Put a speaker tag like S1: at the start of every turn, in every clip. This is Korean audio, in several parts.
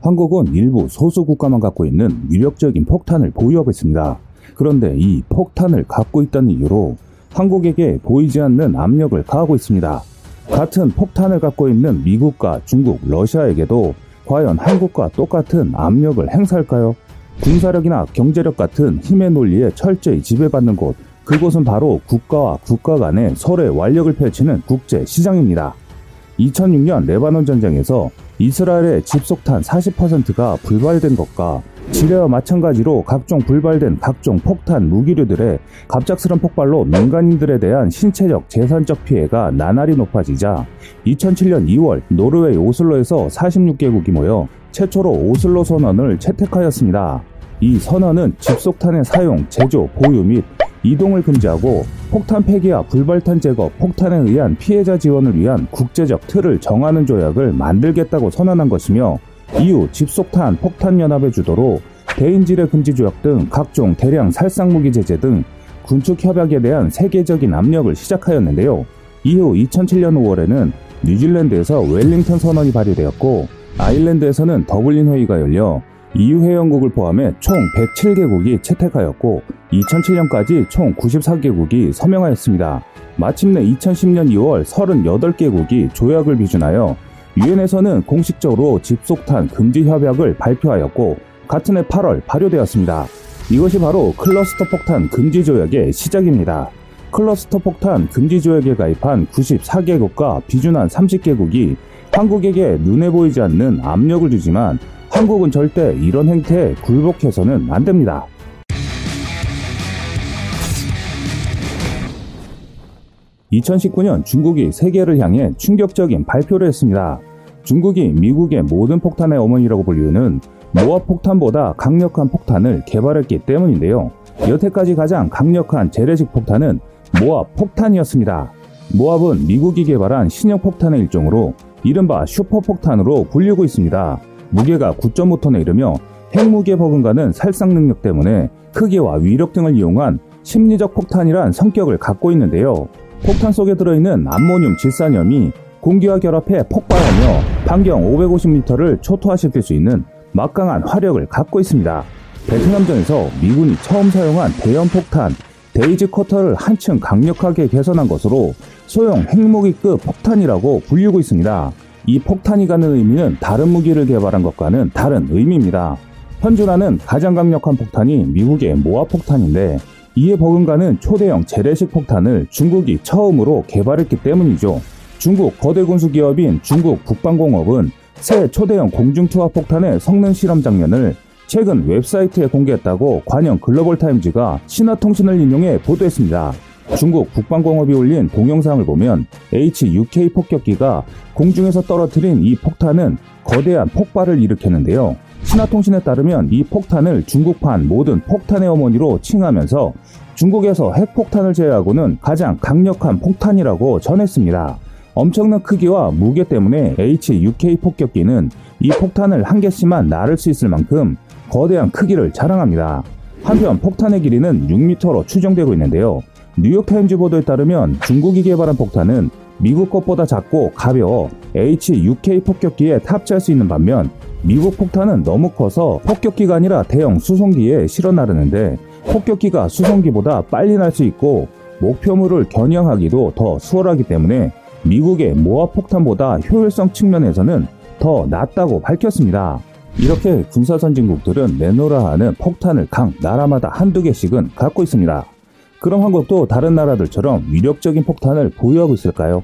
S1: 한국은 일부 소수 국가만 갖고 있는 위력적인 폭탄을 보유하고 있습니다. 그런데 이 폭탄을 갖고 있다는 이유로 한국에게 보이지 않는 압력을 가하고 있습니다. 같은 폭탄을 갖고 있는 미국과 중국, 러시아에게도 과연 한국과 똑같은 압력을 행사할까요? 군사력이나 경제력 같은 힘의 논리에 철저히 지배받는 곳, 그곳은 바로 국가와 국가 간의 서로의 완력을 펼치는 국제 시장입니다. 2006년 레바논 전쟁에서 이스라엘의 집속탄 40%가 불발된 것과 지뢰와 마찬가지로 각종 불발된 각종 폭탄 무기류들의 갑작스런 폭발로 민간인들에 대한 신체적 재산적 피해가 나날이 높아지자 2007년 2월 노르웨이 오슬로에서 46개국이 모여 최초로 오슬로 선언을 채택하였습니다. 이 선언은 집속탄의 사용, 제조, 보유 및 이동을 금지하고 폭탄 폐기와 불발탄 제거, 폭탄에 의한 피해자 지원을 위한 국제적 틀을 정하는 조약을 만들겠다고 선언한 것이며 이후 집속탄 폭탄연합의 주도로 대인지뢰 금지 조약 등 각종 대량 살상무기 제재 등 군축 협약에 대한 세계적인 압력을 시작하였는데요. 이후 2007년 5월에는 뉴질랜드에서 웰링턴 선언이 발의되었고 아일랜드에서는 더블린 회의가 열려 EU 회원국을 포함해 총 107개국이 채택하였고 2007년까지 총 94개국이 서명하였습니다. 마침내 2010년 2월 38개국이 조약을 비준하여 유엔에서는 공식적으로 집속탄 금지 협약을 발표하였고 같은 해 8월 발효되었습니다. 이것이 바로 클러스터 폭탄 금지 조약의 시작입니다. 클러스터 폭탄 금지 조약에 가입한 94개국과 비준한 30개국이 한국에게 눈에 보이지 않는 압력을 주지만 한국은 절대 이런 행태에 굴복해서는 안 됩니다. 2019년 중국이 세계를 향해 충격적인 발표를 했습니다. 중국이 미국의 모든 폭탄의 어머니라고 불리우는 모압 폭탄보다 강력한 폭탄을 개발했기 때문인데요. 여태까지 가장 강력한 재래식 폭탄은 모압 폭탄이었습니다. 모압은 미국이 개발한 신형 폭탄의 일종으로 이른바 슈퍼폭탄으로 불리고 있습니다. 무게가 9.5톤에 이르며 핵무기에 버금가는 살상 능력 때문에 크기와 위력 등을 이용한 심리적 폭탄이란 성격을 갖고 있는데요. 폭탄 속에 들어있는 암모늄 질산염이 공기와 결합해 폭발하며 반경 550m를 초토화시킬 수 있는 막강한 화력을 갖고 있습니다. 베트남전에서 미군이 처음 사용한 대형 폭탄 데이지 커터를 한층 강력하게 개선한 것으로 소형 핵무기급 폭탄이라고 불리고 있습니다. 이 폭탄이 갖는 의미는 다른 무기를 개발한 것과는 다른 의미입니다. 현존하는 가장 강력한 폭탄이 미국의 모아 폭탄인데 이에 버금가는 초대형 재래식 폭탄을 중국이 처음으로 개발했기 때문이죠. 중국 거대 군수 기업인 중국 국방공업은 새 초대형 공중투하 폭탄의 성능 실험 장면을 최근 웹사이트에 공개했다고 관영 글로벌 타임즈가 신화통신을 인용해 보도했습니다. 중국 국방공업이 올린 동영상을 보면 HUK 폭격기가 공중에서 떨어뜨린 이 폭탄은 거대한 폭발을 일으켰는데요. 신화통신에 따르면 이 폭탄을 중국판 모든 폭탄의 어머니로 칭하면서 중국에서 핵폭탄을 제외하고는 가장 강력한 폭탄이라고 전했습니다. 엄청난 크기와 무게 때문에 HUK 폭격기는 이 폭탄을 한 개씩만 나를 수 있을 만큼 거대한 크기를 자랑합니다. 한편 폭탄의 길이는 6m로 추정되고 있는데요. 뉴욕타임즈 보도에 따르면 중국이 개발한 폭탄은 미국 것보다 작고 가벼워 HUK 폭격기에 탑재할 수 있는 반면 미국 폭탄은 너무 커서 폭격기가 아니라 대형 수송기에 실어 나르는데 폭격기가 수송기보다 빨리 날 수 있고 목표물을 겨냥하기도 더 수월하기 때문에 미국의 모아 폭탄보다 효율성 측면에서는 더 낫다고 밝혔습니다. 이렇게 군사선진국들은 내놓으라 하는 폭탄을 각 나라마다 한두 개씩은 갖고 있습니다. 그럼 한국도 다른 나라들처럼 위력적인 폭탄을 보유하고 있을까요?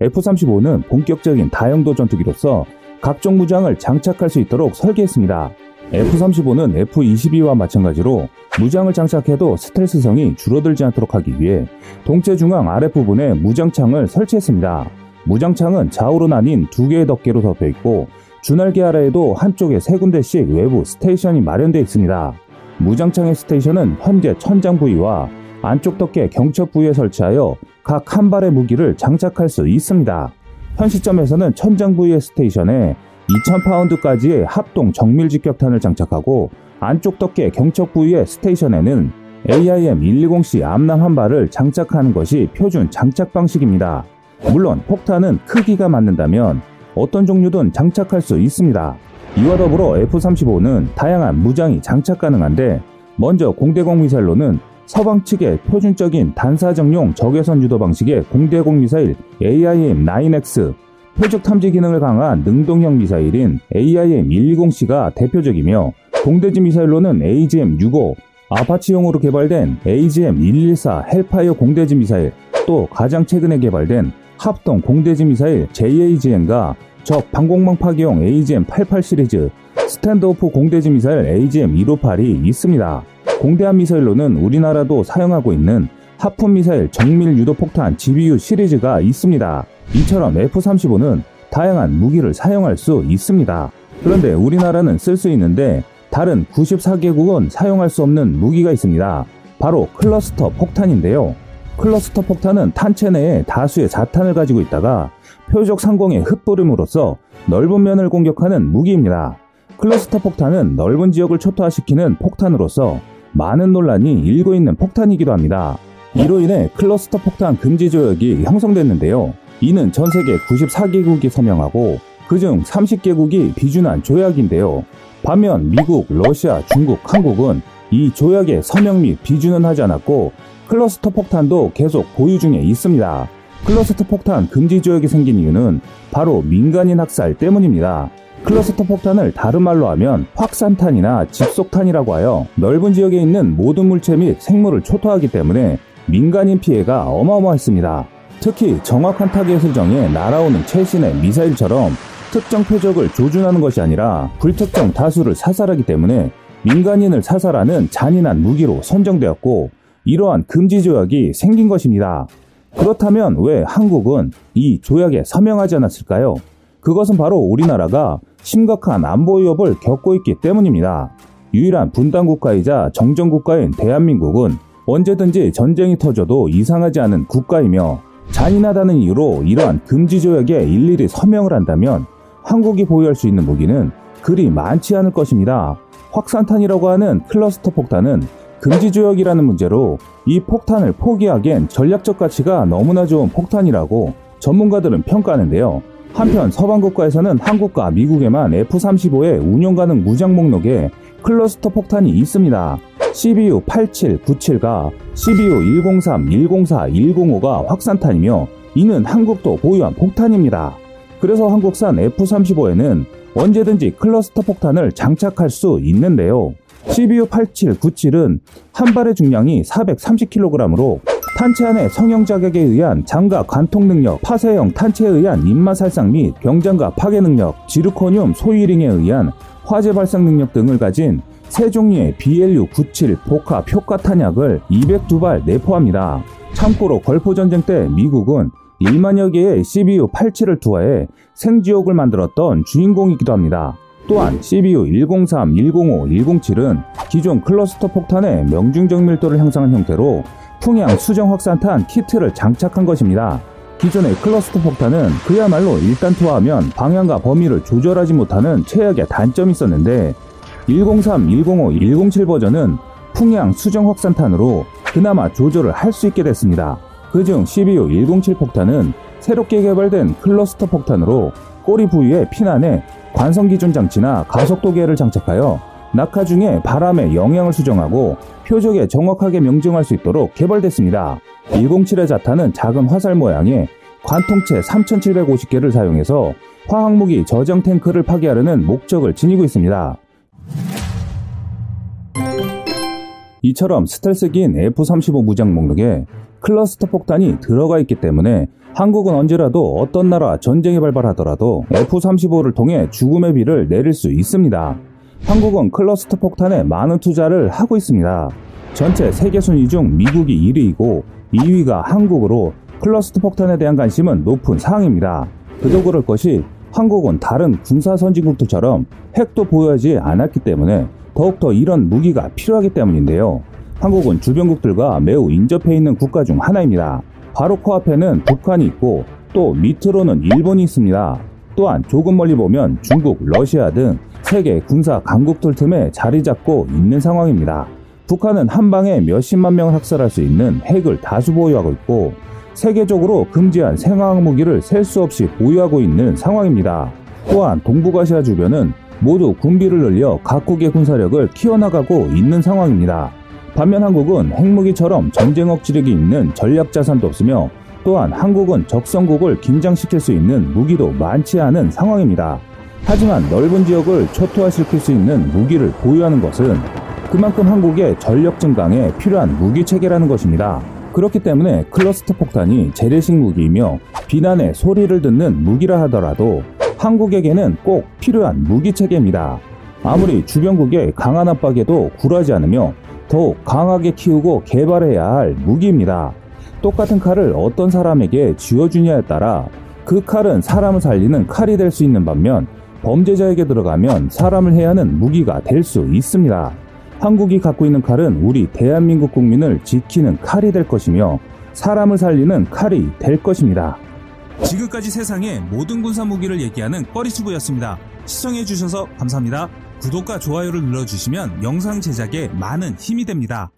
S1: F-35는 본격적인 다용도 전투기로서 각종 무장을 장착할 수 있도록 설계했습니다. F-35는 F-22와 마찬가지로 무장을 장착해도 스텔스성이 줄어들지 않도록 하기 위해 동체 중앙 아랫부분에 무장창을 설치했습니다. 무장창은 좌우로 나뉜 두 개의 덮개로 덮여 있고 주날개 아래에도 한쪽에 세 군데씩 외부 스테이션이 마련되어 있습니다. 무장창의 스테이션은 현재 천장 부위와 안쪽 덮개 경첩 부위에 설치하여 각 한 발의 무기를 장착할 수 있습니다. 현 시점에서는 천장 부위의 스테이션에 2000파운드까지의 합동 정밀 직격탄을 장착하고 안쪽 덮개 경첩 부위의 스테이션에는 AIM-120C 암남 한 발을 장착하는 것이 표준 장착 방식입니다. 물론 폭탄은 크기가 맞는다면 어떤 종류든 장착할 수 있습니다. 이와 더불어 F-35는 다양한 무장이 장착 가능한데 먼저 공대공 미사일로는 서방 측의 표준적인 단사정용 적외선 유도 방식의 공대공 미사일 AIM-9X, 표적 탐지 기능을 강화한 능동형 미사일인 AIM-120C가 대표적이며 공대지 미사일로는 AGM-65, 아파치용으로 개발된 AGM-114 헬파이어 공대지 미사일, 또 가장 최근에 개발된 합동 공대지 미사일 JAGM과 적 방공망 파괴용 AGM-88 시리즈, standoff 공대지 미사일 AGM-158이 있습니다. 공대함 미사일로는 우리나라도 사용하고 있는 하푼 미사일 정밀 유도 폭탄 GBU 시리즈가 있습니다. 이처럼 F-35는 다양한 무기를 사용할 수 있습니다. 그런데 우리나라는 쓸 수 있는데 다른 94개국은 사용할 수 없는 무기가 있습니다. 바로 클러스터 폭탄인데요. 클러스터 폭탄은 탄체 내에 다수의 자탄을 가지고 있다가 표적 상공에 흩뿌림으로써 넓은 면을 공격하는 무기입니다. 클러스터 폭탄은 넓은 지역을 초토화시키는 폭탄으로서 많은 논란이 일고 있는 폭탄이기도 합니다. 이로 인해 클러스터 폭탄 금지 조약이 형성됐는데요. 이는 전 세계 94개국이 서명하고 그중 30개국이 비준한 조약인데요. 반면 미국, 러시아, 중국, 한국은 이 조약에 서명 및 비준은 하지 않았고 클러스터 폭탄도 계속 보유 중에 있습니다. 클러스터 폭탄 금지 조약이 생긴 이유는 바로 민간인 학살 때문입니다. 클러스터 폭탄을 다른 말로 하면 확산탄이나 집속탄이라고 하여 넓은 지역에 있는 모든 물체 및 생물을 초토하기 때문에 민간인 피해가 어마어마했습니다. 특히 정확한 타겟 설정에 날아오는 최신의 미사일처럼 특정 표적을 조준하는 것이 아니라 불특정 다수를 사살하기 때문에 민간인을 사살하는 잔인한 무기로 선정되었고 이러한 금지 조약이 생긴 것입니다. 그렇다면 왜 한국은 이 조약에 서명하지 않았을까요? 그것은 바로 우리나라가 심각한 안보 위협을 겪고 있기 때문입니다. 유일한 분단 국가이자 정전 국가인 대한민국은 언제든지 전쟁이 터져도 이상하지 않은 국가이며 잔인하다는 이유로 이러한 금지 조약에 일일이 서명을 한다면 한국이 보유할 수 있는 무기는 그리 많지 않을 것입니다. 확산탄이라고 하는 클러스터 폭탄은 금지 조약이라는 문제로 이 폭탄을 포기하기엔 전략적 가치가 너무나 좋은 폭탄이라고 전문가들은 평가하는데요. 한편 서방 국가에서는 한국과 미국에만 F-35의 운용 가능 무장 목록에 클러스터 폭탄이 있습니다. CBU 87, 97가 CBU 103, 104, 105가 확산탄이며 이는 한국도 보유한 폭탄입니다. 그래서 한국산 F-35에는 언제든지 클러스터 폭탄을 장착할 수 있는데요. CBU 87, 97은 한 발의 중량이 430kg으로 탄체 안의 성형 자격에 의한 장갑 관통 능력, 파쇄형 탄체에 의한 입맛 살상 및 병장갑 파괴 능력, 지르코늄 소위링에 의한 화재 발생 능력 등을 가진 세 종류의 BLU-97 복합 효과 탄약을 202발 내포합니다. 참고로 걸포전쟁 때 미국은 1만여 개의 CBU-87을 투하해 생지옥을 만들었던 주인공이기도 합니다. 또한 CBU 103, 105, 107은 기존 클러스터 폭탄의 명중적 밀도를 향상한 형태로 풍향 수정 확산탄 키트를 장착한 것입니다. 기존의 클러스터 폭탄은 그야말로 일단 투하하면 방향과 범위를 조절하지 못하는 최악의 단점이 있었는데 103, 105, 107 버전은 풍향 수정 확산탄으로 그나마 조절을 할 수 있게 됐습니다. 그중 CBU 107 폭탄은 새롭게 개발된 클러스터 폭탄으로 꼬리 부위에 피난에 관성 기준 장치나 가속도계를 장착하여 낙하 중에 바람의 영향을 수정하고 표적에 정확하게 명중할 수 있도록 개발됐습니다. 107의 자탄은 작은 화살 모양의 관통체 3750개를 사용해서 화학무기 저장 탱크를 파괴하려는 목적을 지니고 있습니다. 이처럼 스텔스기인 F-35 무장 목록에 클러스터 폭탄이 들어가 있기 때문에 한국은 언제라도 어떤 나라 전쟁이 발발하더라도 F-35를 통해 죽음의 비를 내릴 수 있습니다. 한국은 클러스터 폭탄에 많은 투자를 하고 있습니다. 전체 세계 순위 중 미국이 1위이고 2위가 한국으로 클러스터 폭탄에 대한 관심은 높은 상황입니다. 그도 그럴 것이 한국은 다른 군사 선진국들처럼 핵도 보유하지 않았기 때문에 더욱더 이런 무기가 필요하기 때문인데요. 한국은 주변국들과 매우 인접해 있는 국가 중 하나입니다. 바로 코앞에는 북한이 있고 또 밑으로는 일본이 있습니다. 또한 조금 멀리 보면 중국, 러시아 등 세계 군사 강국들 틈에 자리 잡고 있는 상황입니다. 북한은 한 방에 몇십만 명을 학살할 수 있는 핵을 다수 보유하고 있고 세계적으로 금지한 생화학 무기를 셀 수 없이 보유하고 있는 상황입니다. 또한 동북아시아 주변은 모두 군비를 늘려 각국의 군사력을 키워나가고 있는 상황입니다. 반면 한국은 핵무기처럼 전쟁 억지력이 있는 전략 자산도 없으며 또한 한국은 적성국을 긴장시킬 수 있는 무기도 많지 않은 상황입니다. 하지만 넓은 지역을 초토화시킬 수 있는 무기를 보유하는 것은 그만큼 한국의 전력 증강에 필요한 무기 체계라는 것입니다. 그렇기 때문에 클러스터 폭탄이 재래식 무기이며 비난의 소리를 듣는 무기라 하더라도 한국에게는 꼭 필요한 무기 체계입니다. 아무리 주변국의 강한 압박에도 굴하지 않으며 더욱 강하게 키우고 개발해야 할 무기입니다. 똑같은 칼을 어떤 사람에게 쥐어주냐에 따라 그 칼은 사람을 살리는 칼이 될 수 있는 반면 범죄자에게 들어가면 사람을 해야 하는 무기가 될 수 있습니다. 한국이 갖고 있는 칼은 우리 대한민국 국민을 지키는 칼이 될 것이며 사람을 살리는 칼이 될 것입니다.
S2: 지금까지 세상의 모든 군사 무기를 얘기하는 꺼리튜브였습니다. 시청해주셔서 감사합니다. 구독과 좋아요를 눌러주시면 영상 제작에 많은 힘이 됩니다.